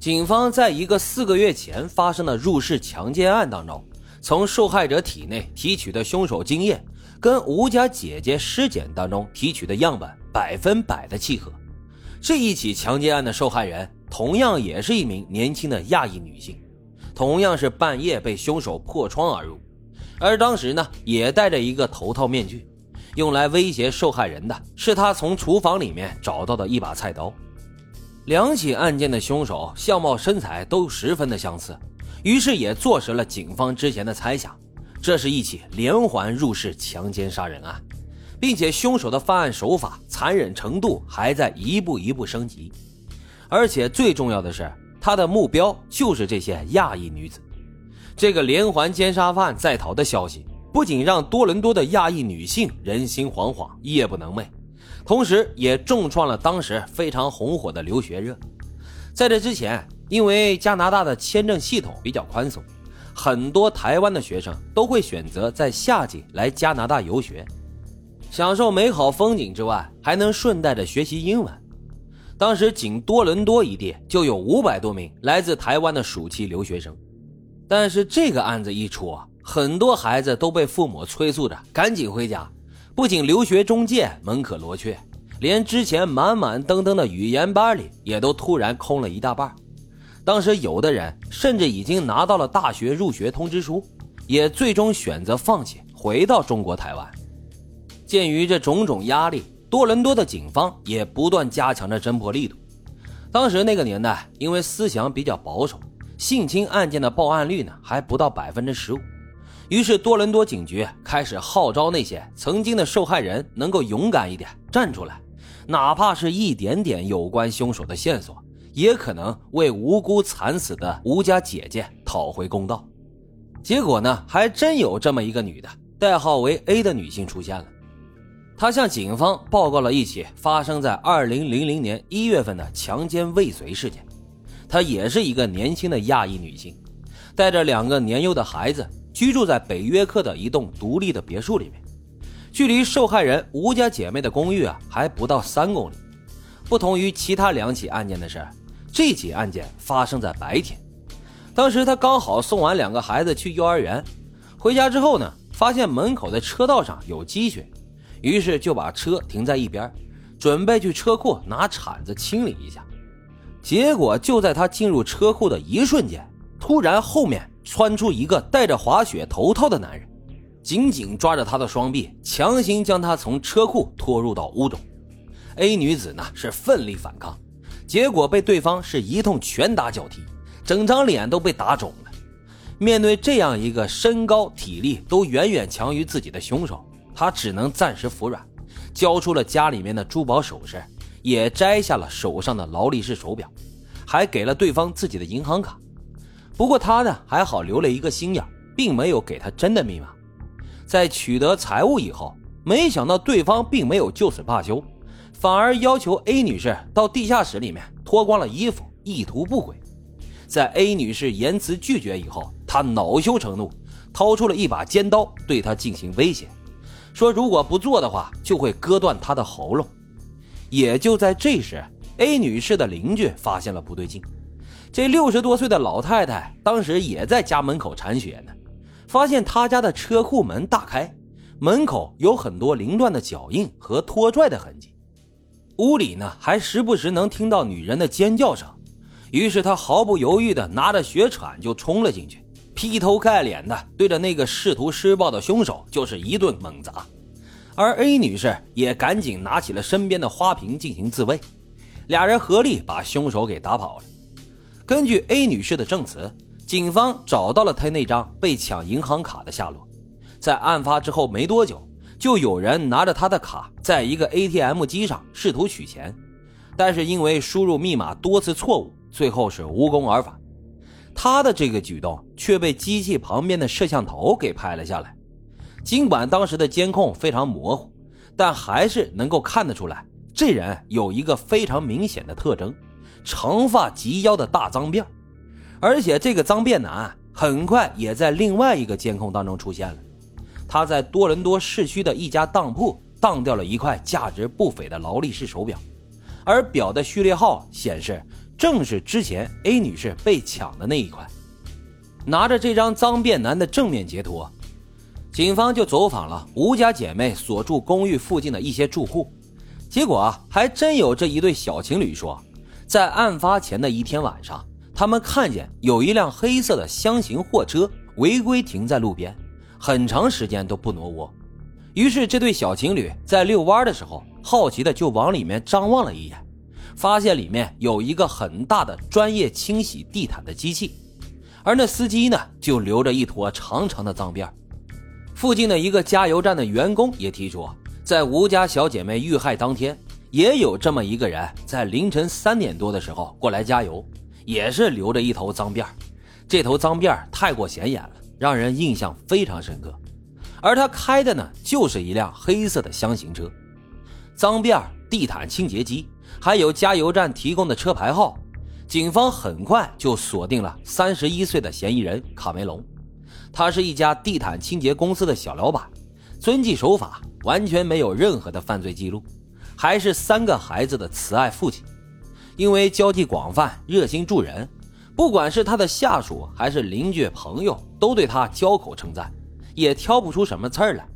警方在一个四个月前发生的入室强奸案当中，从受害者体内提取的凶手精液，跟吴家姐姐尸检当中提取的样本百分百的契合。这一起强奸案的受害人同样也是一名年轻的亚裔女性，同样是半夜被凶手破窗而入，而当时呢也戴着一个头套面具，用来威胁受害人的是他从厨房里面找到的一把菜刀。两起案件的凶手相貌身材都十分的相似，于是也坐实了警方之前的猜想，这是一起连环入室强奸杀人案。并且凶手的犯案手法残忍程度还在一步一步升级，而且最重要的是，他的目标就是这些亚裔女子。这个连环奸杀犯在逃的消息，不仅让多伦多的亚裔女性人心惶惶、夜不能寐，同时也重创了当时非常红火的留学热。在这之前，因为加拿大的签证系统比较宽松，很多台湾的学生都会选择在夏季来加拿大游学。享受美好风景之外，还能顺带着学习英文。当时仅多伦多一地就有五百多名来自台湾的暑期留学生。但是这个案子一出啊，很多孩子都被父母催促着赶紧回家。不仅留学中介门可罗雀，连之前满满登登的语言班里也都突然空了一大半。当时有的人甚至已经拿到了大学入学通知书，也最终选择放弃回到中国台湾。鉴于这种种压力，多伦多的警方也不断加强着侦破力度。当时那个年代，因为思想比较保守，性侵案件的报案率呢还不到百分之十五。于是多伦多警局开始号召那些曾经的受害人能够勇敢一点站出来，哪怕是一点点有关凶手的线索，也可能为无辜惨死的吴家姐姐讨回公道。结果呢，还真有这么一个女的，代号为 A 的女性出现了。他向警方报告了一起发生在二零零零年一月份的强奸未遂事件。她也是一个年轻的亚裔女性，带着两个年幼的孩子，居住在北约克的一栋独立的别墅里面，距离受害人吴家姐妹的公寓啊还不到三公里。不同于其他两起案件的是，这起案件发生在白天。当时他刚好送完两个孩子去幼儿园，回家之后呢，发现门口的车道上有积雪。于是就把车停在一边，准备去车库拿铲子清理一下。结果就在他进入车库的一瞬间，突然后面窜出一个戴着滑雪头套的男人，紧紧抓着他的双臂，强行将他从车库拖入到屋中。A 女子呢是奋力反抗，结果被对方是一通拳打脚踢，整张脸都被打肿了。面对这样一个身高体力都远远强于自己的凶手。他只能暂时服软，交出了家里面的珠宝首饰，也摘下了手上的劳力士手表，还给了对方自己的银行卡。不过他呢还好留了一个心眼，并没有给他真的密码。在取得财物以后，没想到对方并没有就此罢休，反而要求 A 女士到地下室里面脱光了衣服，意图不轨。在 A 女士言辞拒绝以后，他恼羞成怒，掏出了一把尖刀对她进行威胁。说如果不做的话，就会割断她的喉咙。也就在这时，A 女士的邻居发现了不对劲。这六十多岁的老太太当时也在家门口铲雪呢，发现她家的车库门大开，门口有很多凌乱的脚印和拖拽的痕迹。屋里呢还时不时能听到女人的尖叫声，于是她毫不犹豫地拿着雪铲就冲了进去。劈头盖脸的对着那个试图施暴的凶手就是一顿猛砸，而 A 女士也赶紧拿起了身边的花瓶进行自卫，俩人合力把凶手给打跑了。根据 A 女士的证词，警方找到了她那张被抢银行卡的下落，在案发之后没多久，就有人拿着她的卡在一个 ATM 机上试图取钱，但是因为输入密码多次错误，最后是无功而返。他的这个举动却被机器旁边的摄像头给拍了下来。尽管当时的监控非常模糊，但还是能够看得出来，这人有一个非常明显的特征：长发及腰的大脏辫。而且这个脏辫男很快也在另外一个监控当中出现了。他在多伦多市区的一家当铺当掉了一块价值不菲的劳力士手表，而表的序列号显示。正是之前 A 女士被抢的那一块。拿着这张脏辫男的正面截图，警方就走访了吴家姐妹所住公寓附近的一些住户，结果啊，还真有这一对小情侣说，在案发前的一天晚上，他们看见有一辆黑色的箱型货车违规停在路边，很长时间都不挪窝。于是，这对小情侣在遛弯的时候，好奇的就往里面张望了一眼，发现里面有一个很大的专业清洗地毯的机器。而那司机呢，就留着一坨长长的脏辫附近的一个加油站的员工也提出，在吴家小姐妹遇害当天，也有这么一个人在凌晨三点多的时候过来加油，也是留着一头脏辫这头脏辫太过显眼了，让人印象非常深刻。而他开的呢，就是一辆黑色的箱型车。脏辫地毯清洁机，还有加油站提供的车牌号。警方很快就锁定了三十一岁的嫌疑人卡梅隆，他是一家地毯清洁公司的小老板，遵纪守法，完全没有任何的犯罪记录，还是三个孩子的慈爱父亲。因为交际广泛、热心助人，不管是他的下属还是邻居朋友，都对他交口称赞，也挑不出什么刺儿来。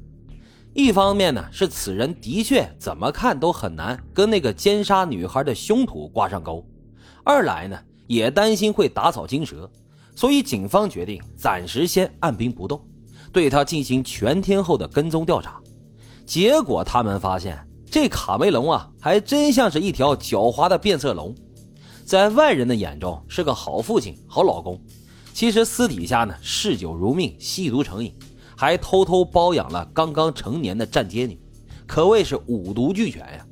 一方面呢，是此人的确怎么看都很难跟那个奸杀女孩的凶徒挂上钩。二来呢，也担心会打草惊蛇，所以警方决定暂时先按兵不动，对他进行全天候的跟踪调查。结果他们发现，这卡梅隆啊，还真像是一条狡猾的变色龙，在外人的眼中是个好父亲、好老公，其实私底下呢，嗜酒如命、吸毒成瘾，还偷偷包养了刚刚成年的站街女，可谓是五毒俱全呀。